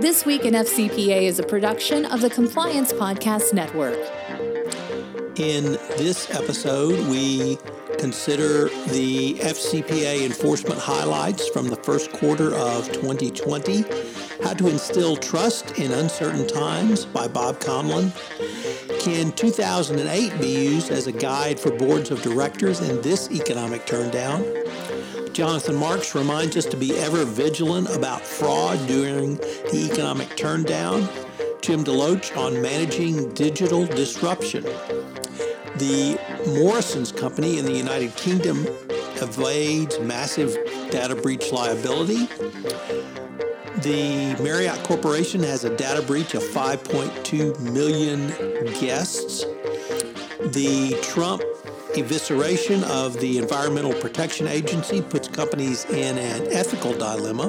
This Week in FCPA is a production of the Compliance Podcast Network. In this episode, we consider the FCPA enforcement highlights from the first quarter of 2020, How to Instill Trust in Uncertain Times by Bob Conlin. Can 2008 be used as a guide for boards of directors in this economic turndown? Jonathan Marks reminds us to be ever vigilant about fraud during the economic turndown. Jim DeLoach on managing digital disruption. The Morrisons Company in the United Kingdom evades massive data breach liability. The Marriott Corporation has a data breach of 5.2 million guests. The Trump evisceration of the Environmental Protection Agency puts companies in an ethical dilemma.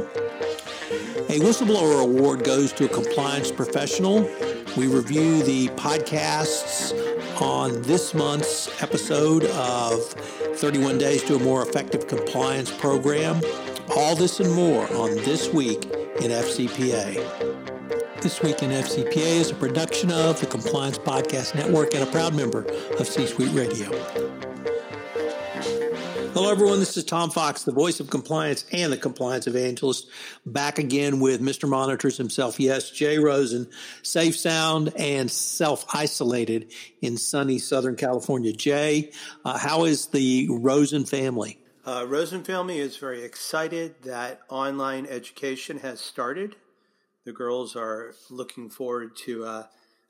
A whistleblower award goes to a compliance professional. We review the podcasts on this month's episode of 31 Days to a More Effective Compliance Program. All this and more on This Week in FCPA. This Week in FCPA is a production of the Compliance Podcast Network and a proud member of C Suite Radio. Hello, everyone. This is Tom Fox, the voice of compliance and the compliance evangelist, back again with Mr. Monitors himself. Yes, Jay Rosen, safe, sound, and self isolated in sunny Southern California. Jay, uh, how is the Rosen family? Uh, Rosen family is very excited that online education has started the girls are looking forward to uh,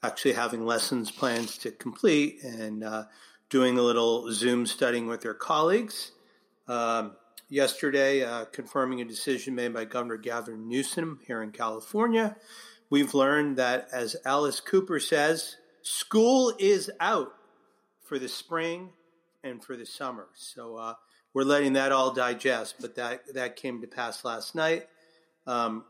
actually having lessons plans to complete and uh, doing a little Zoom studying with their colleagues. Um, yesterday, uh, confirming a decision made by Governor Gavin Newsom here in California, we've learned that, as Alice Cooper says, school is out for the spring and for the summer. So uh, we're letting that all digest, but that, that came to pass last night. Um,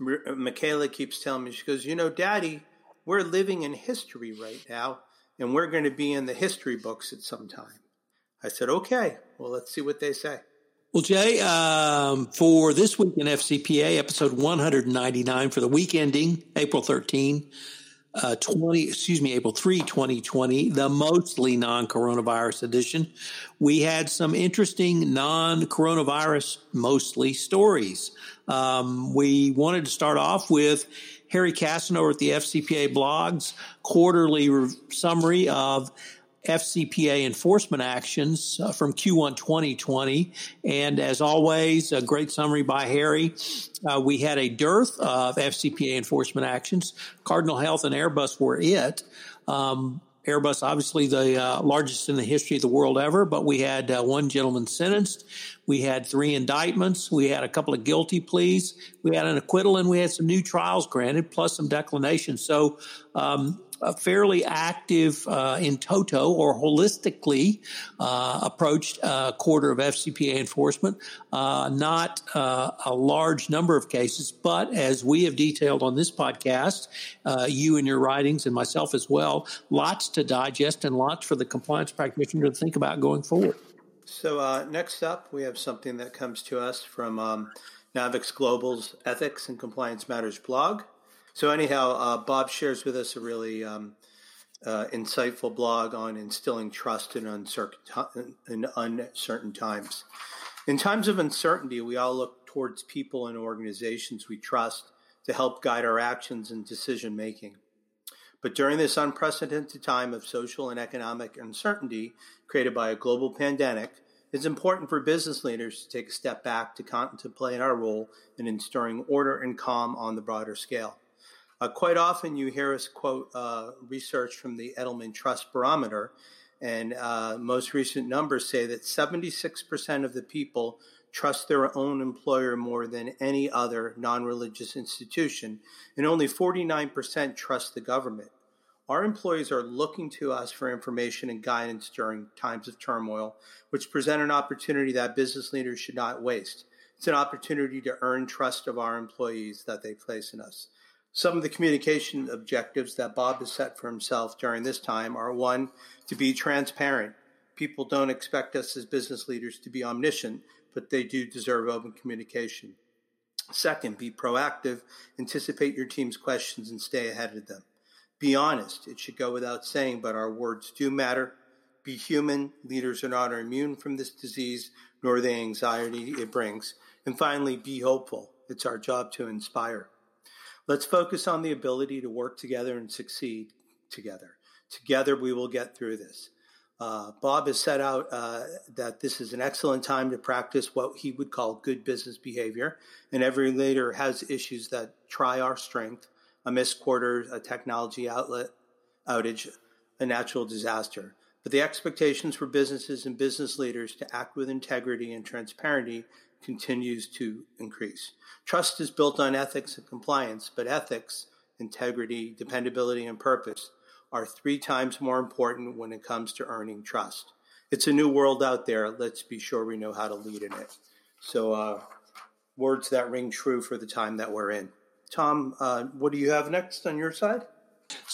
Michaela keeps telling me, she goes, You know, Daddy, we're living in history right now, and we're going to be in the history books at some time. I said, Okay, well, let's see what they say. Well, Jay, um, for this week in FCPA, episode 199 for the week ending April 13, uh, 20, excuse me, April 3, 2020, the mostly non coronavirus edition, we had some interesting non coronavirus mostly stories. Um, we wanted to start off with Harry Casanova at the FCPA blogs quarterly re- summary of FCPA enforcement actions uh, from Q1 2020. And as always, a great summary by Harry. Uh, we had a dearth of FCPA enforcement actions. Cardinal Health and Airbus were it. Um, Airbus, obviously the uh, largest in the history of the world ever, but we had uh, one gentleman sentenced. We had three indictments. We had a couple of guilty pleas. We had an acquittal, and we had some new trials granted, plus some declinations. So um, a fairly active uh, in toto or holistically uh, approached uh, quarter of FCPA enforcement. Uh, not uh, a large number of cases, but as we have detailed on this podcast, you and your writings and myself as well, lots to digest and lots for the compliance practitioner to think about going forward. So next up, we have something that comes to us from um, NAVEX Global's Ethics and Compliance Matters blog. So anyhow, uh, Bob shares with us a really um, uh, insightful blog on instilling trust in uncertain, in uncertain times. In times of uncertainty, we all look towards people and organizations we trust to help guide our actions and decision making. But during this unprecedented time of social and economic uncertainty created by a global pandemic, it's important for business leaders to take a step back to contemplate our role in instilling order and calm on the broader scale. Uh, quite often, you hear us quote uh, research from the Edelman Trust Barometer, and uh, most recent numbers say that 76% of the people trust their own employer more than any other non religious institution, and only 49% trust the government. Our employees are looking to us for information and guidance during times of turmoil, which present an opportunity that business leaders should not waste. It's an opportunity to earn trust of our employees that they place in us. Some of the communication objectives that Bob has set for himself during this time are one, to be transparent. People don't expect us as business leaders to be omniscient, but they do deserve open communication. Second, be proactive, anticipate your team's questions, and stay ahead of them. Be honest. It should go without saying, but our words do matter. Be human. Leaders are not immune from this disease, nor the anxiety it brings. And finally, be hopeful. It's our job to inspire. Let's focus on the ability to work together and succeed together. Together, we will get through this. Uh, Bob has set out uh, that this is an excellent time to practice what he would call good business behavior, and every leader has issues that try our strength a missed quarter, a technology outlet outage, a natural disaster. But the expectations for businesses and business leaders to act with integrity and transparency continues to increase. Trust is built on ethics and compliance, but ethics, integrity, dependability, and purpose are three times more important when it comes to earning trust. It's a new world out there. Let's be sure we know how to lead in it. So, uh, words that ring true for the time that we're in. Tom, uh, what do you have next on your side?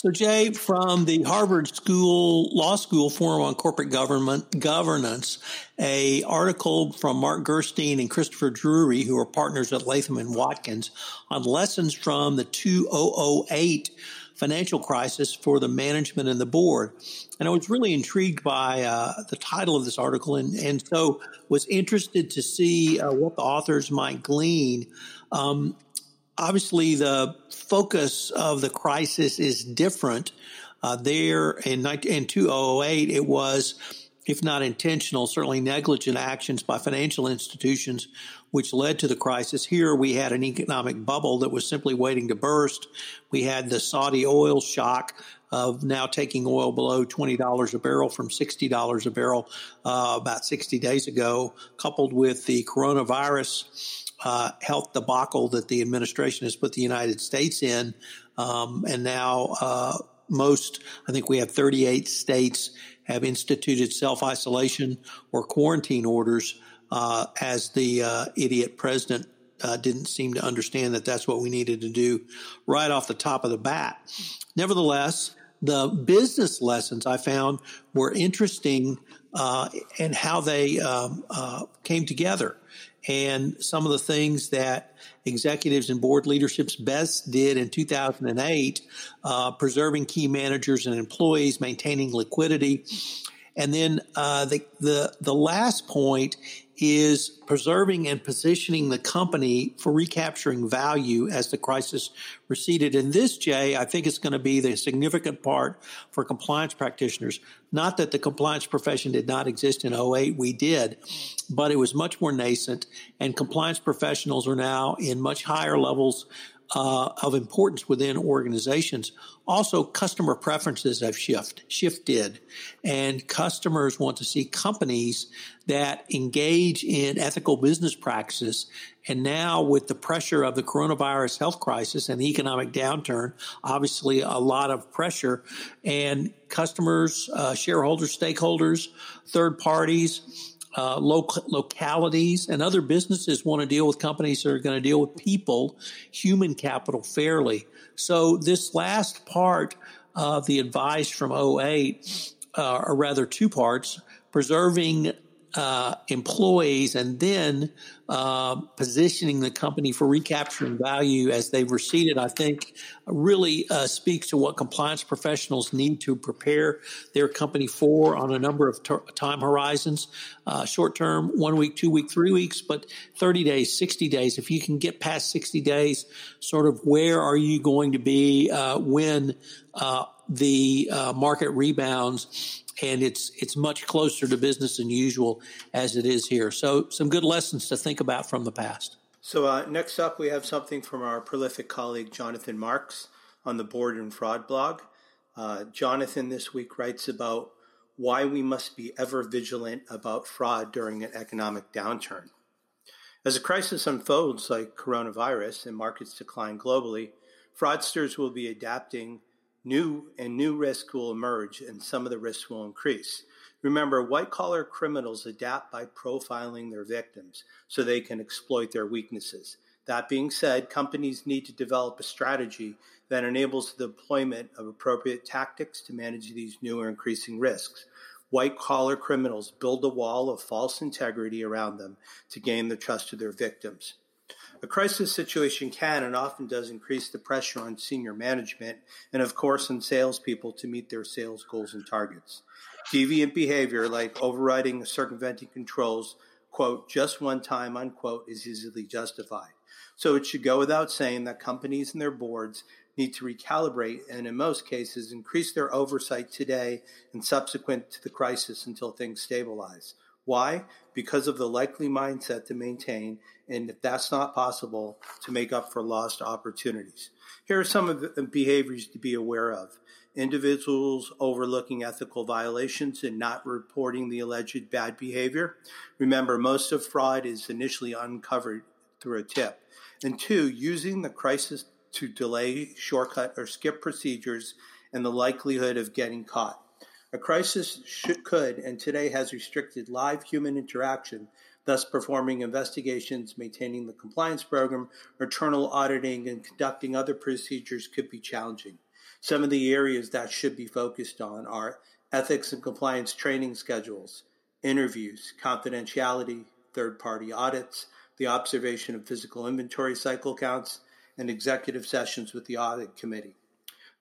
So, Jay, from the Harvard School Law School Forum on Corporate Government Governance, a article from Mark Gerstein and Christopher Drewry, who are partners at Latham and Watkins, on lessons from the 2008 financial crisis for the management and the board. And I was really intrigued by uh, the title of this article, and, and so was interested to see uh, what the authors might glean. Um, obviously, the focus of the crisis is different. Uh, there in, in 2008, it was if not intentional, certainly negligent actions by financial institutions which led to the crisis. Here we had an economic bubble that was simply waiting to burst. We had the Saudi oil shock of now taking oil below $20 a barrel from $60 a barrel uh, about 60 days ago, coupled with the coronavirus uh, health debacle that the administration has put the United States in. Um, and now uh, most, I think we have 38 states have instituted self isolation or quarantine orders uh, as the uh, idiot president uh, didn't seem to understand that that's what we needed to do right off the top of the bat. Nevertheless, the business lessons I found were interesting uh, and how they um, uh, came together. And some of the things that executives and board leaderships best did in 2008, uh, preserving key managers and employees, maintaining liquidity. And then uh, the, the the last point is preserving and positioning the company for recapturing value as the crisis receded. And this, Jay, I think is going to be the significant part for compliance practitioners. Not that the compliance profession did not exist in 08, we did, but it was much more nascent, and compliance professionals are now in much higher levels uh, of importance within organizations. Also, customer preferences have shift, shifted, and customers want to see companies that engage in ethical business practices. And now, with the pressure of the coronavirus health crisis and the economic downturn, obviously a lot of pressure, and customers, uh, shareholders, stakeholders, third parties, uh, local, localities and other businesses want to deal with companies that are going to deal with people, human capital fairly. So this last part of the advice from 08, uh, or rather two parts, preserving uh, employees and then uh, positioning the company for recapturing value as they've receded, I think really uh, speaks to what compliance professionals need to prepare their company for on a number of ter- time horizons uh, short term, one week, two week, three weeks, but 30 days, 60 days. If you can get past 60 days, sort of where are you going to be uh, when uh, the market rebounds? And it's it's much closer to business than usual as it is here. So some good lessons to think about from the past. So uh, next up, we have something from our prolific colleague Jonathan Marks on the Board and Fraud blog. Uh, Jonathan this week writes about why we must be ever vigilant about fraud during an economic downturn. As a crisis unfolds like coronavirus and markets decline globally, fraudsters will be adapting new and new risks will emerge and some of the risks will increase. Remember, white collar criminals adapt by profiling their victims so they can exploit their weaknesses. That being said, companies need to develop a strategy that enables the deployment of appropriate tactics to manage these new or increasing risks. White collar criminals build a wall of false integrity around them to gain the trust of their victims. A crisis situation can and often does increase the pressure on senior management and, of course, on salespeople to meet their sales goals and targets. Deviant behavior, like overriding or circumventing controls, quote, just one time, unquote, is easily justified. So it should go without saying that companies and their boards need to recalibrate and, in most cases, increase their oversight today and subsequent to the crisis until things stabilize. Why? Because of the likely mindset to maintain, and if that's not possible, to make up for lost opportunities. Here are some of the behaviors to be aware of individuals overlooking ethical violations and not reporting the alleged bad behavior. Remember, most of fraud is initially uncovered through a tip. And two, using the crisis to delay, shortcut, or skip procedures and the likelihood of getting caught. A crisis should, could and today has restricted live human interaction, thus performing investigations, maintaining the compliance program, internal auditing, and conducting other procedures could be challenging. Some of the areas that should be focused on are ethics and compliance training schedules, interviews, confidentiality, third party audits, the observation of physical inventory cycle counts, and executive sessions with the audit committee.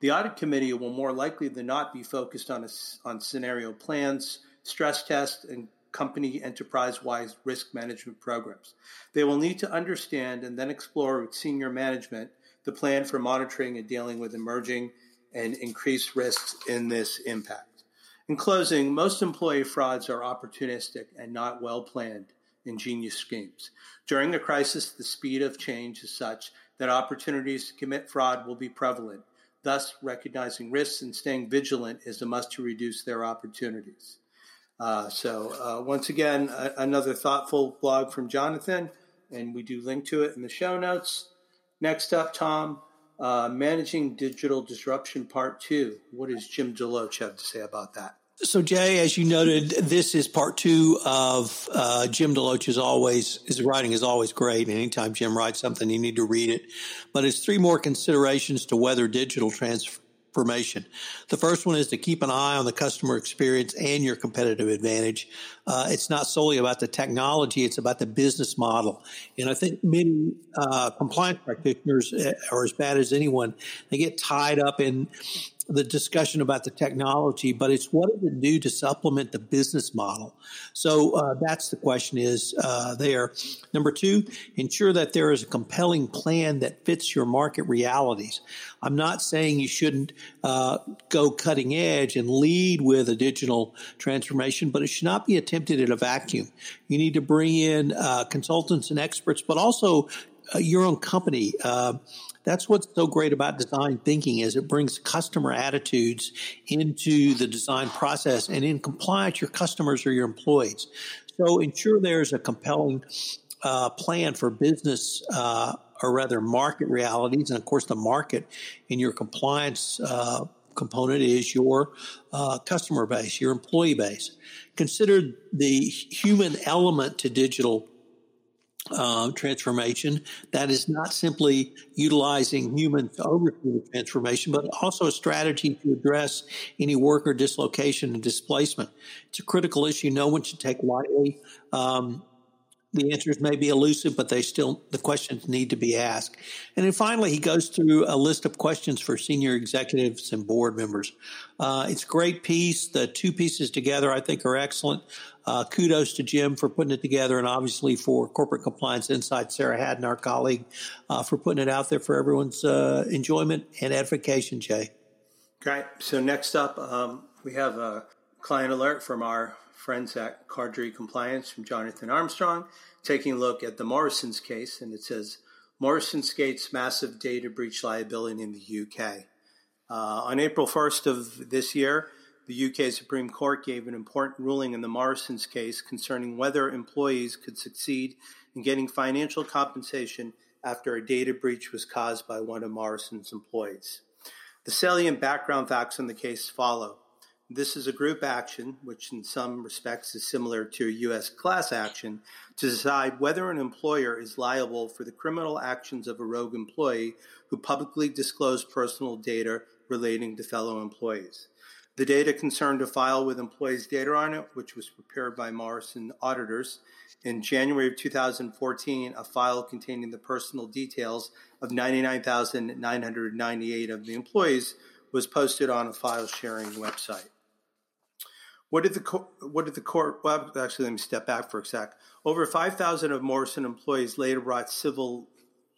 The audit committee will more likely than not be focused on, a, on scenario plans, stress tests, and company enterprise wide risk management programs. They will need to understand and then explore with senior management the plan for monitoring and dealing with emerging and increased risks in this impact. In closing, most employee frauds are opportunistic and not well planned ingenious schemes. During a crisis, the speed of change is such that opportunities to commit fraud will be prevalent. Thus, recognizing risks and staying vigilant is a must to reduce their opportunities. Uh, so, uh, once again, a- another thoughtful blog from Jonathan, and we do link to it in the show notes. Next up, Tom, uh, Managing Digital Disruption Part 2. What does Jim DeLoach have to say about that? So, Jay, as you noted, this is part two of uh, Jim DeLoach is always his writing is always great. And anytime Jim writes something, you need to read it. But it's three more considerations to weather digital transformation. The first one is to keep an eye on the customer experience and your competitive advantage. Uh, it's not solely about the technology; it's about the business model. And I think many uh, compliance practitioners uh, are as bad as anyone. They get tied up in the discussion about the technology, but it's what does it do to supplement the business model? So uh, that's the question is uh, there. Number two, ensure that there is a compelling plan that fits your market realities. I'm not saying you shouldn't uh, go cutting edge and lead with a digital transformation, but it should not be attempted in a vacuum. You need to bring in uh, consultants and experts, but also uh, your own company. Uh, that's what's so great about design thinking is it brings customer attitudes into the design process and in compliance your customers or your employees so ensure there's a compelling uh, plan for business uh, or rather market realities and of course the market in your compliance uh, component is your uh, customer base your employee base consider the human element to digital uh, transformation that is not simply utilizing humans to oversee the transformation, but also a strategy to address any worker dislocation and displacement. It's a critical issue no one should take lightly. Um, the answers may be elusive, but they still the questions need to be asked. And then finally, he goes through a list of questions for senior executives and board members. Uh, it's a great piece. The two pieces together, I think, are excellent. Uh, kudos to Jim for putting it together, and obviously for Corporate Compliance Insight, Sarah Haddon, our colleague, uh, for putting it out there for everyone's uh, enjoyment and edification. Jay. Great. So next up, um, we have a client alert from our friends at Cordery Compliance from Jonathan Armstrong, taking a look at the Morrison's case, and it says Morrison Skates massive data breach liability in the UK. Uh, on April 1st of this year, the UK Supreme Court gave an important ruling in the Morrison's case concerning whether employees could succeed in getting financial compensation after a data breach was caused by one of Morrison's employees. The salient background facts on the case follow. This is a group action, which in some respects is similar to a U.S. class action, to decide whether an employer is liable for the criminal actions of a rogue employee who publicly disclosed personal data relating to fellow employees. The data concerned a file with employees' data on it, which was prepared by Morrison auditors. In January of 2014, a file containing the personal details of 99,998 of the employees was posted on a file sharing website. What did the co- what did the court? Well, actually, let me step back for a sec. Over 5,000 of Morrison employees later brought civil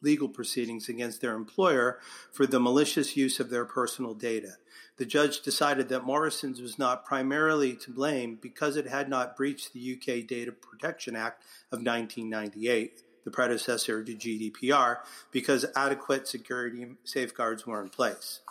legal proceedings against their employer for the malicious use of their personal data. The judge decided that Morrison's was not primarily to blame because it had not breached the UK Data Protection Act of 1998, the predecessor to GDPR, because adequate security safeguards were in place.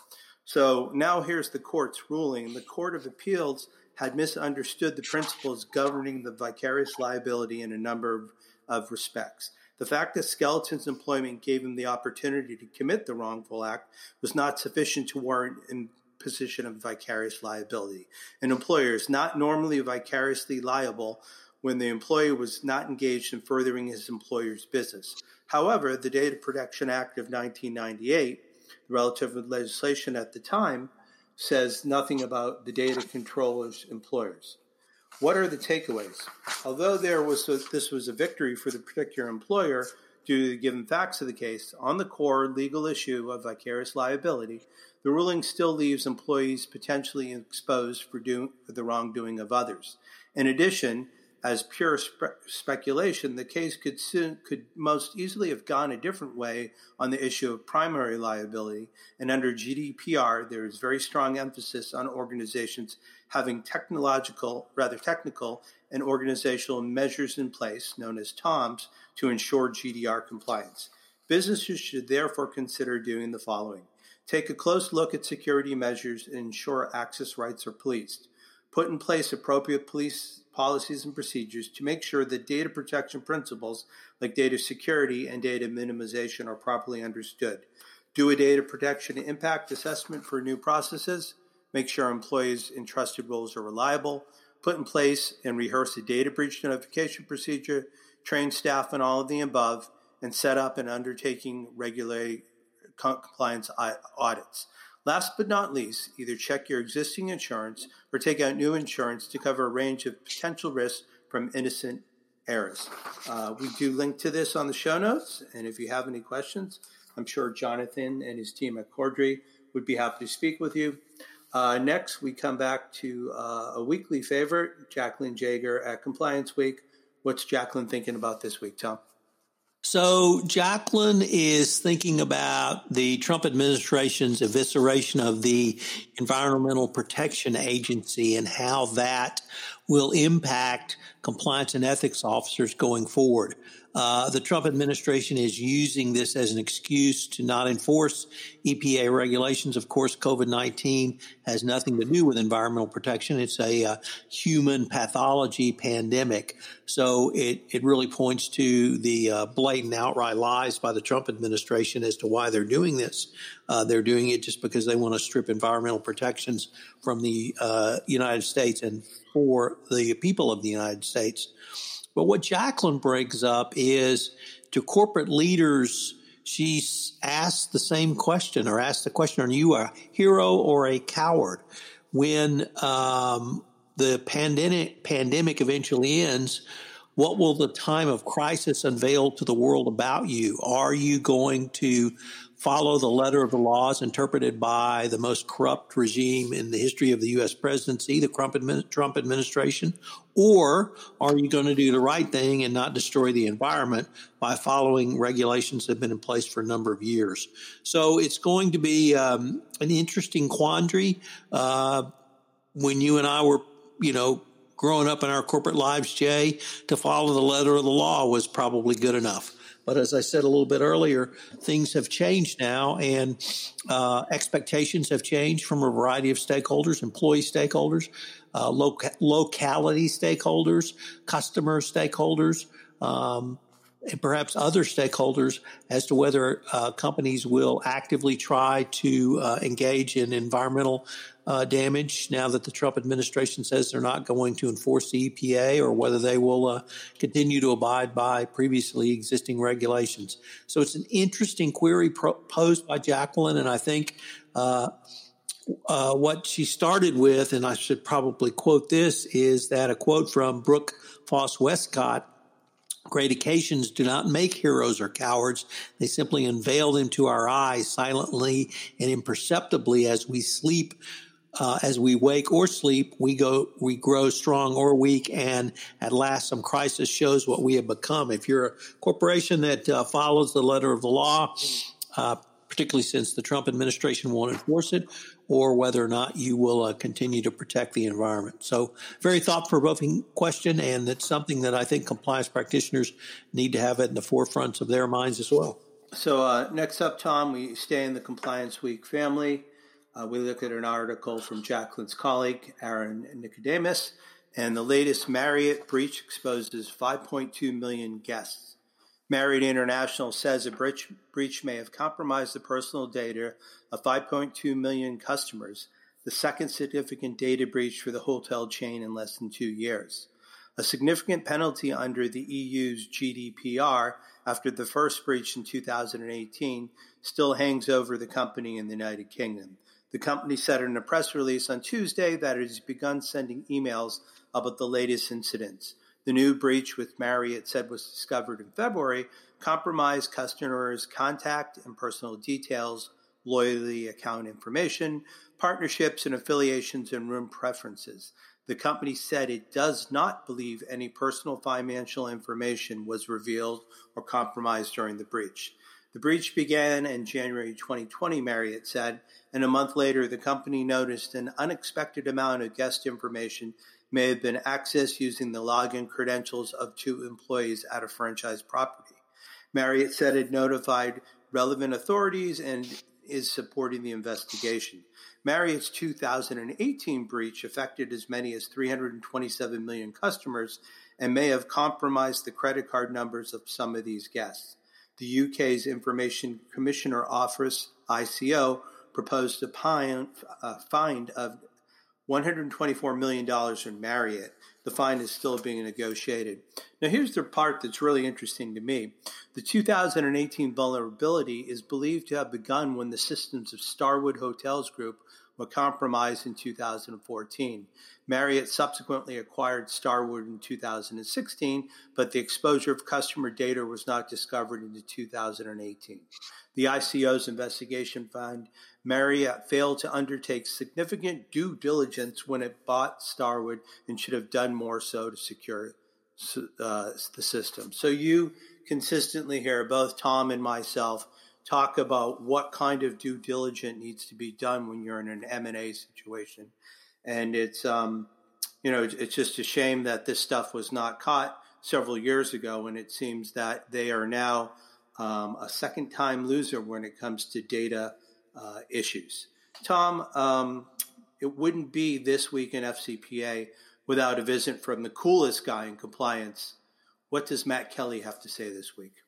So now here's the court's ruling. The Court of Appeals had misunderstood the principles governing the vicarious liability in a number of, of respects. The fact that Skelton's employment gave him the opportunity to commit the wrongful act was not sufficient to warrant an imposition of vicarious liability. An employer is not normally vicariously liable when the employee was not engaged in furthering his employer's business. However, the Data Protection Act of 1998, the relative legislation at the time, says nothing about the data controllers' employers. What are the takeaways? Although there was a, this was a victory for the particular employer due to the given facts of the case, on the core legal issue of vicarious liability, the ruling still leaves employees potentially exposed for, for the wrongdoing of others. In addition, as pure spe- speculation, the case could soon, could most easily have gone a different way on the issue of primary liability. And under GDPR, there is very strong emphasis on organizations having technological, rather technical, and organizational measures in place, known as TOMS, to ensure GDPR compliance. Businesses should therefore consider doing the following: take a close look at security measures and ensure access rights are policed. Put in place appropriate police policies and procedures to make sure that data protection principles like data security and data minimization are properly understood. Do a data protection impact assessment for new processes. Make sure employees in trusted roles are reliable. Put in place and rehearse a data breach notification procedure. Train staff on all of the above and set up and undertaking regular compliance uh, audits. Last but not least, either check your existing insurance or take out new insurance to cover a range of potential risks from innocent errors. Uh, we do link to this on the show notes, and if you have any questions, I'm sure Jonathan and his team at Cordery would be happy to speak with you. Uh, next, we come back to uh, a weekly favorite, Jaclyn Jaeger at Compliance Week. What's Jaclyn thinking about this week, Tom? So Jaclyn is thinking about the Trump administration's evisceration of the Environmental Protection Agency and how that will impact compliance and ethics officers going forward. Uh, the Trump administration is using this as an excuse to not enforce EPA regulations. Of course, COVID 19 has nothing to do with environmental protection. It's a uh, human pathology pandemic. So it, it really points to the uh, blatant outright lies by the Trump administration as to why they're doing this. Uh, they're doing it just because they want to strip environmental protections from the uh, United States and for the people of the United States. But what Jaclyn brings up is to corporate leaders, she's asked the same question or asked the question, are you a hero or a coward? When um, the pandemic, pandemic eventually ends, what will the time of crisis unveil to the world about you? Are you going to follow the letter of the laws interpreted by the most corrupt regime in the history of the U.S. presidency, the Trump administration? Or are you going to do the right thing and not destroy the environment by following regulations that have been in place for a number of years? So it's going to be um, an interesting quandary. Uh, when you and I were, you know, growing up in our corporate lives, Jay, to follow the letter of the law was probably good enough. But as I said a little bit earlier, things have changed now, and uh, expectations have changed from a variety of stakeholders, employee stakeholders, uh, loca- locality stakeholders, customer stakeholders. Um, and perhaps other stakeholders as to whether uh, companies will actively try to uh, engage in environmental uh, damage now that the Trump administration says they're not going to enforce the EPA or whether they will uh, continue to abide by previously existing regulations. So it's an interesting query pro- posed by Jaclyn, and I think. Uh, what she started with, and I should probably quote this, is that a quote from Brooke Foss Westcott Great occasions do not make heroes or cowards. They simply unveil them to our eyes silently and imperceptibly as we sleep. Uh, as we wake or sleep, we go, we grow strong or weak, and at last, some crisis shows what we have become. If you're a corporation that uh, follows the letter of the law, uh, particularly since the Trump administration won't enforce it, or whether or not you will uh, continue to protect the environment. So, very thought provoking question, and it's something that I think compliance practitioners need to have in the forefront of their minds as well. So, uh, next up, Tom, we stay in the Compliance Week family. Uh, we look at an article from Jaclyn's colleague, Aaron Nicodemus, and the latest Marriott breach exposes 5.2 million guests. Marriott International says a breach, breach may have compromised the personal data of 5.2 million customers, the second significant data breach for the hotel chain in less than two years. A significant penalty under the EU's GDPR after the first breach in 2018 still hangs over the company in the United Kingdom. The company said in a press release on Tuesday that it has begun sending emails about the latest incidents. The new breach, with Marriott said was discovered in February, compromised customers' contact and personal details, loyalty account information, partnerships and affiliations, and room preferences. The company said it does not believe any personal financial information was revealed or compromised during the breach. The breach began in January 2020, Marriott said, and a month later, the company noticed an unexpected amount of guest information may have been accessed using the login credentials of two employees at a franchise property. Marriott said it notified relevant authorities and is supporting the investigation. Marriott's 2018 breach affected as many as 327 million customers and may have compromised the credit card numbers of some of these guests. The UK's Information Commissioner Office, ICO, proposed a fine uh, of $124 million in Marriott. The fine is still being negotiated. Now, here's the part that's really interesting to me. The 2018 vulnerability is believed to have begun when the systems of Starwood Hotels Group were compromised in 2014. Marriott subsequently acquired Starwood in 2016, but the exposure of customer data was not discovered until 2018. The ICO's investigation found Marriott failed to undertake significant due diligence when it bought Starwood and should have done more so to secure uh, the system. So you consistently hear both Tom and myself talk about what kind of due diligence needs to be done when you're in an M&A situation. And it's, um, you know, it's just a shame that this stuff was not caught several years ago. And it seems that they are now um, a second time loser when it comes to data uh, issues. Tom, um, it wouldn't be this week in FCPA without a visit from the coolest guy in compliance. What does Matt Kelly have to say this week?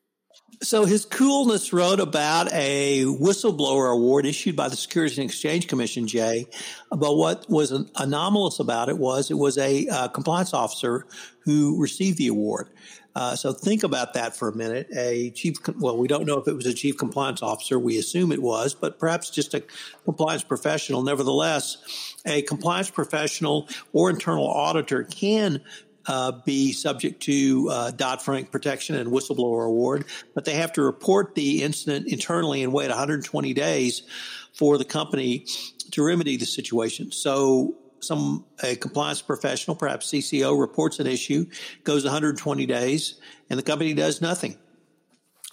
So his coolness wrote about a whistleblower award issued by the Securities and Exchange Commission, Jay. But what was anomalous about it was it was a uh, compliance officer who received the award. Uh, so think about that for a minute. A chief, well, we don't know if it was a chief compliance officer. We assume it was, but perhaps just a compliance professional. Nevertheless, a compliance professional or internal auditor can uh, be subject to uh, Dodd Frank protection and whistleblower award, but they have to report the incident internally and wait 120 days for the company to remedy the situation. So some a compliance professional, perhaps CCO, reports an issue, goes 120 days, and the company does nothing.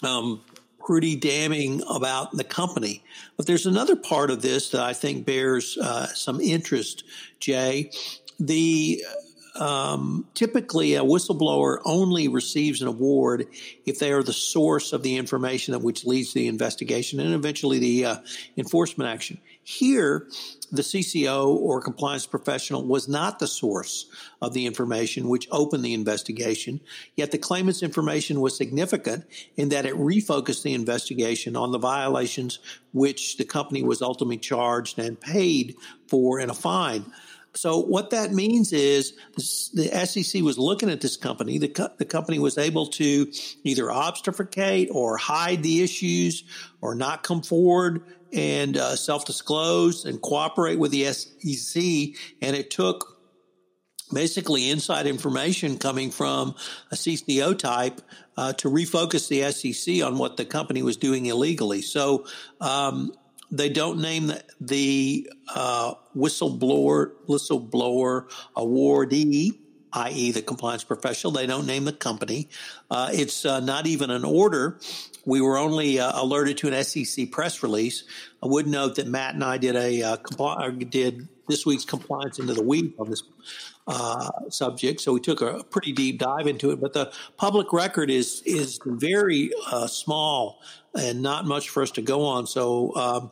Um, pretty damning about the company. But there's another part of this that I think bears uh, some interest, Jay. The um, typically a whistleblower only receives an award if they are the source of the information that which leads to the investigation and eventually the uh, enforcement action. Here, the CCO or compliance professional was not the source of the information which opened the investigation, yet the claimant's information was significant in that it refocused the investigation on the violations which the company was ultimately charged and paid for in a fine. So what that means is the SEC was looking at this company. The, co- the company was able to either obfuscate or hide the issues or not come forward and uh, self-disclose and cooperate with the SEC. And it took basically inside information coming from a CCO type uh, to refocus the SEC on what the company was doing illegally. So um, they don't name the, the uh, whistleblower whistleblower awardee, i.e., the compliance professional. They don't name the company. Uh, it's uh, not even an order. We were only uh, alerted to an SEC press release. I would note that Matt and I did a uh, compli- did this week's Compliance into the Weeds on this uh, subject, so we took a pretty deep dive into it. But the public record is is very uh, small and not much for us to go on. So um,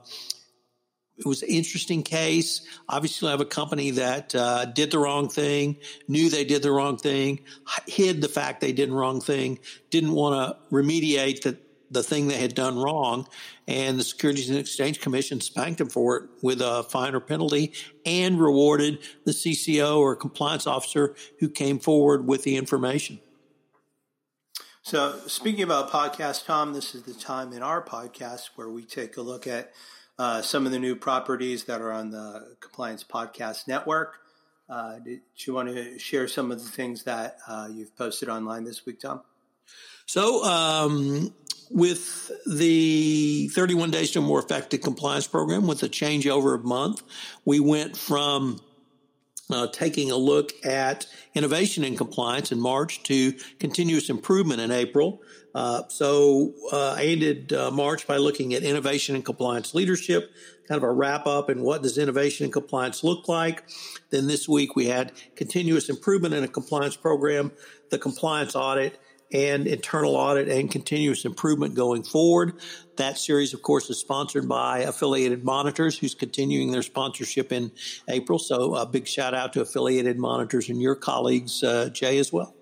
it was an interesting case. Obviously, I have a company that uh, did the wrong thing, knew they did the wrong thing, hid the fact they did the wrong thing, didn't want to remediate the, the thing they had done wrong. And the Securities and Exchange Commission spanked them for it with a fine or penalty and rewarded the CCO or compliance officer who came forward with the information. So, speaking about podcasts, Tom, this is the time in our podcast where we take a look at uh, some of the new properties that are on the Compliance Podcast Network. Uh, did you want to share some of the things that uh, you've posted online this week, Tom? So, um, with the 31 Days to a More Effective Compliance Program, with a changeover of month, we went from uh, taking a look at innovation and compliance in March to continuous improvement in April. Uh, so uh, I ended uh, March by looking at innovation and compliance leadership, kind of a wrap up and what does innovation and compliance look like. Then this week we had continuous improvement in a compliance program, the compliance audit, and internal audit and continuous improvement going forward. That series, of course, is sponsored by Affiliated Monitors, who's continuing their sponsorship in April. So a big shout out to Affiliated Monitors and your colleagues, uh, Jay, as well.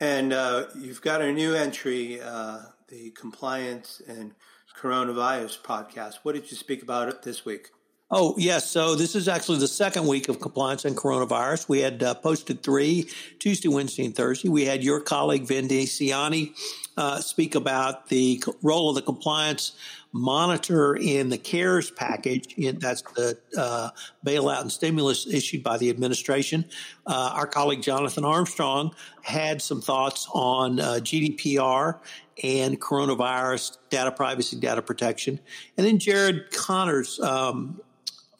And uh, you've got a new entry, uh, the Compliance and Coronavirus podcast. What did you speak about this week? Oh, yes. So this is actually the second week of compliance and coronavirus. We had uh, posted three Tuesday, Wednesday, and Thursday. We had your colleague, Vin DiCianni, uh, speak about the role of the compliance monitor in the CARES package. That's the uh, bailout and stimulus issued by the administration. Uh, our colleague Jonathan Armstrong had some thoughts on uh, GDPR and coronavirus, data privacy, data protection. And then Jared Connors um,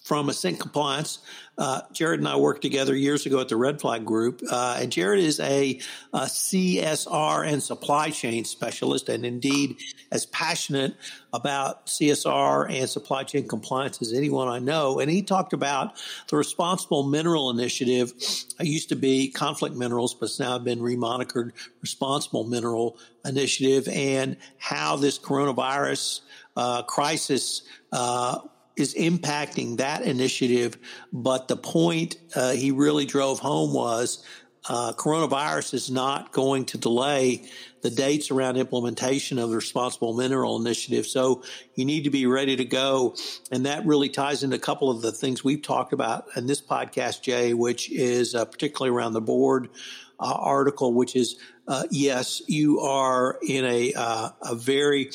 from Ascent Compliance. Uh, Jared and I worked together years ago at the Red Flag Group, uh, and Jared is a, a, CSR and supply chain specialist, and indeed as passionate about CSR and supply chain compliance as anyone I know. And he talked about the Responsible Mineral Initiative. It used to be Conflict Minerals, but it's now been remonikered Responsible Mineral Initiative, and how this coronavirus uh, crisis uh, is impacting that initiative. But the point uh, he really drove home was uh, coronavirus is not going to delay the dates around implementation of the responsible mineral initiative. So you need to be ready to go. And that really ties into a couple of the things we've talked about in this podcast, Jay, which is uh, particularly around the board uh, article, which is uh, yes, you are in a, uh, a very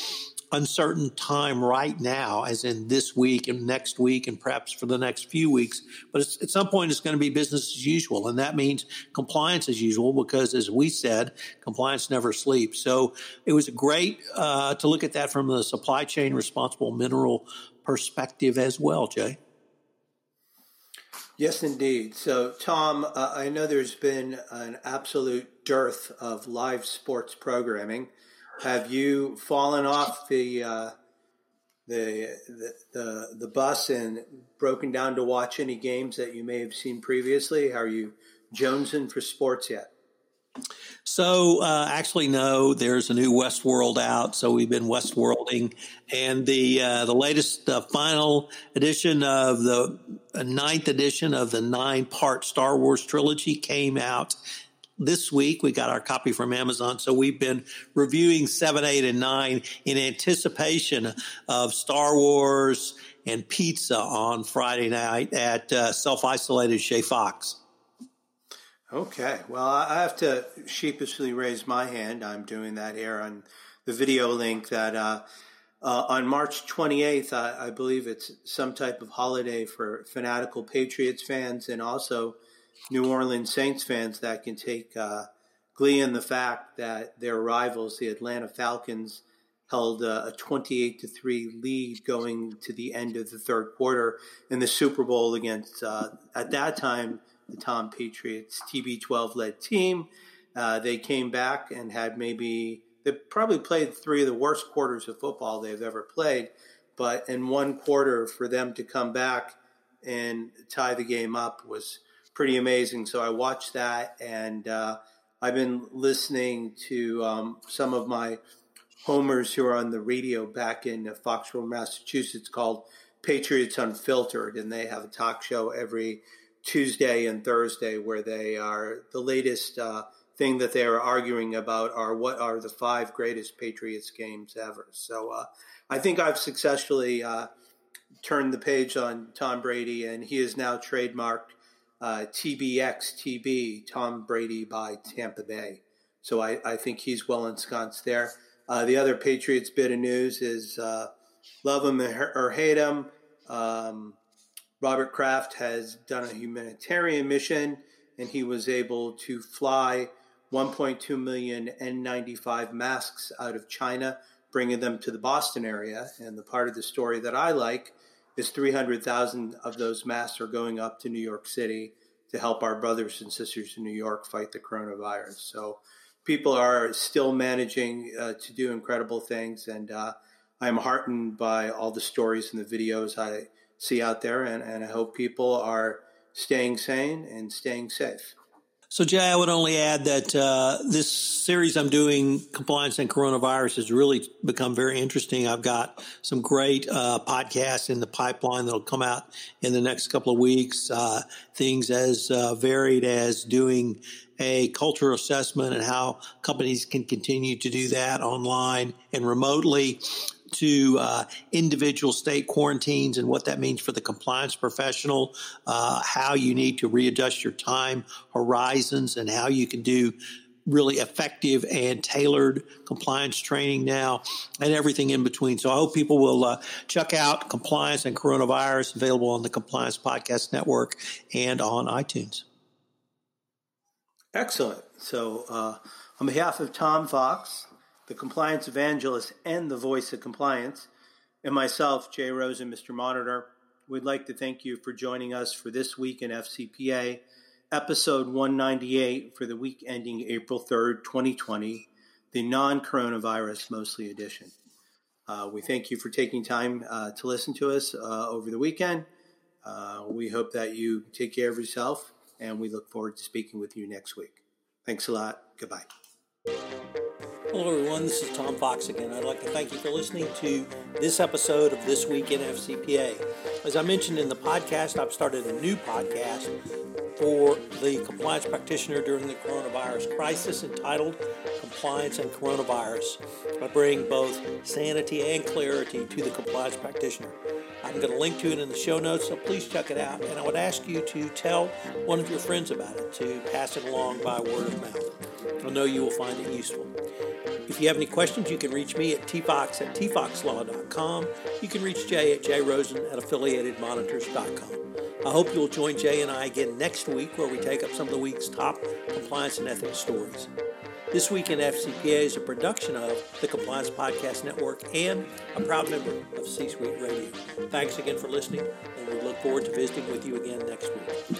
uncertain time right now, as in this week and next week, and perhaps for the next few weeks. But at some point, it's going to be business as usual. And that means compliance as usual, because as we said, compliance never sleeps. So it was great uh, to look at that from the supply chain responsible mineral perspective as well, Jay. Yes, indeed. So, Tom, uh, I know there's been an absolute dearth of live sports programming. Have you fallen off the, uh, the, the the the bus and broken down to watch any games that you may have seen previously? Are you jonesing for sports yet? So, uh, actually, no. There's a new Westworld out, so we've been Westworlding, and the uh, the latest uh, final edition of the uh, ninth edition of the nine part Star Wars trilogy came out this week. We got our copy from Amazon, so we've been reviewing seven, eight, and nine in anticipation of Star Wars and pizza on Friday night at uh, self isolated Chez Fox. Okay. Well, I have to sheepishly raise my hand. I'm doing that here on the video link that uh, uh, on March 28th, I, I, believe it's some type of holiday for fanatical Patriots fans and also New Orleans Saints fans that can take uh, glee in the fact that their rivals, the Atlanta Falcons, held a 28 to 3 lead going to the end of the third quarter in the Super Bowl against, uh, at that time, the Tom Patriots TB12 led team. Uh, they came back and had maybe they probably played three of the worst quarters of football they've ever played, but in one quarter for them to come back and tie the game up was pretty amazing. So I watched that, and uh, I've been listening to um, some of my homers who are on the radio back in Foxborough, Massachusetts, called Patriots Unfiltered, and they have a talk show every Tuesday and Thursday, where they are the latest uh, thing that they are arguing about are what are the five greatest Patriots games ever. So uh, I think I've successfully uh, turned the page on Tom Brady, and he is now trademarked uh, TBX TB, Tom Brady by Tampa Bay. So I, I think he's well ensconced there. Uh, the other Patriots bit of news is uh, love him or hate him. Um, Robert Kraft has done a humanitarian mission and he was able to fly 1.2 million N95 masks out of China, bringing them to the Boston area. And the part of the story that I like is 300,000 of those masks are going up to New York City to help our brothers and sisters in New York fight the coronavirus. So people are still managing uh, to do incredible things. And uh, I'm heartened by all the stories and the videos I see out there, and, and I hope people are staying sane and staying safe. So, Jay, I would only add that uh, this series I'm doing, Compliance and Coronavirus, has really become very interesting. I've got some great uh, podcasts in the pipeline that'll come out in the next couple of weeks. Uh, things as uh, varied as doing a culture assessment and how companies can continue to do that online and remotely to uh, individual state quarantines and what that means for the compliance professional, uh, how you need to readjust your time horizons, and how you can do really effective and tailored compliance training now and everything in between. So I hope people will uh, check out compliance and coronavirus available on the Compliance Podcast Network and on iTunes. Excellent. So, uh, on behalf of Tom Fox, the compliance evangelist and the voice of compliance, and myself, Jay Rosen and Mr. Monitor, we'd like to thank you for joining us for this week in FCPA, episode 198 for the week ending April 3rd, 2020, the non coronavirus mostly edition. Uh, we thank you for taking time uh, to listen to us uh, over the weekend. Uh, we hope that you take care of yourself, and we look forward to speaking with you next week. Thanks a lot. Goodbye. Hello, everyone. This is Tom Fox again. I'd like to thank you for listening to this episode of This Week in FCPA. As I mentioned in the podcast, I've started a new podcast for the compliance practitioner during the coronavirus crisis entitled Compliance and Coronavirus. I bring both sanity and clarity to the compliance practitioner. I'm going to link to it in the show notes, so please check it out. And I would ask you to tell one of your friends about it, to pass it along by word of mouth. I know you will find it useful. If you have any questions, you can reach me at tfox at tfoxlaw.com. You can reach Jay at jrosen at affiliatedmonitors.com. I hope you'll join Jay and I again next week where we take up some of the week's top compliance and ethics stories. This Week in FCPA is a production of the Compliance Podcast Network and a proud member of C Suite Radio. Thanks again for listening, and we look forward to visiting with you again next week.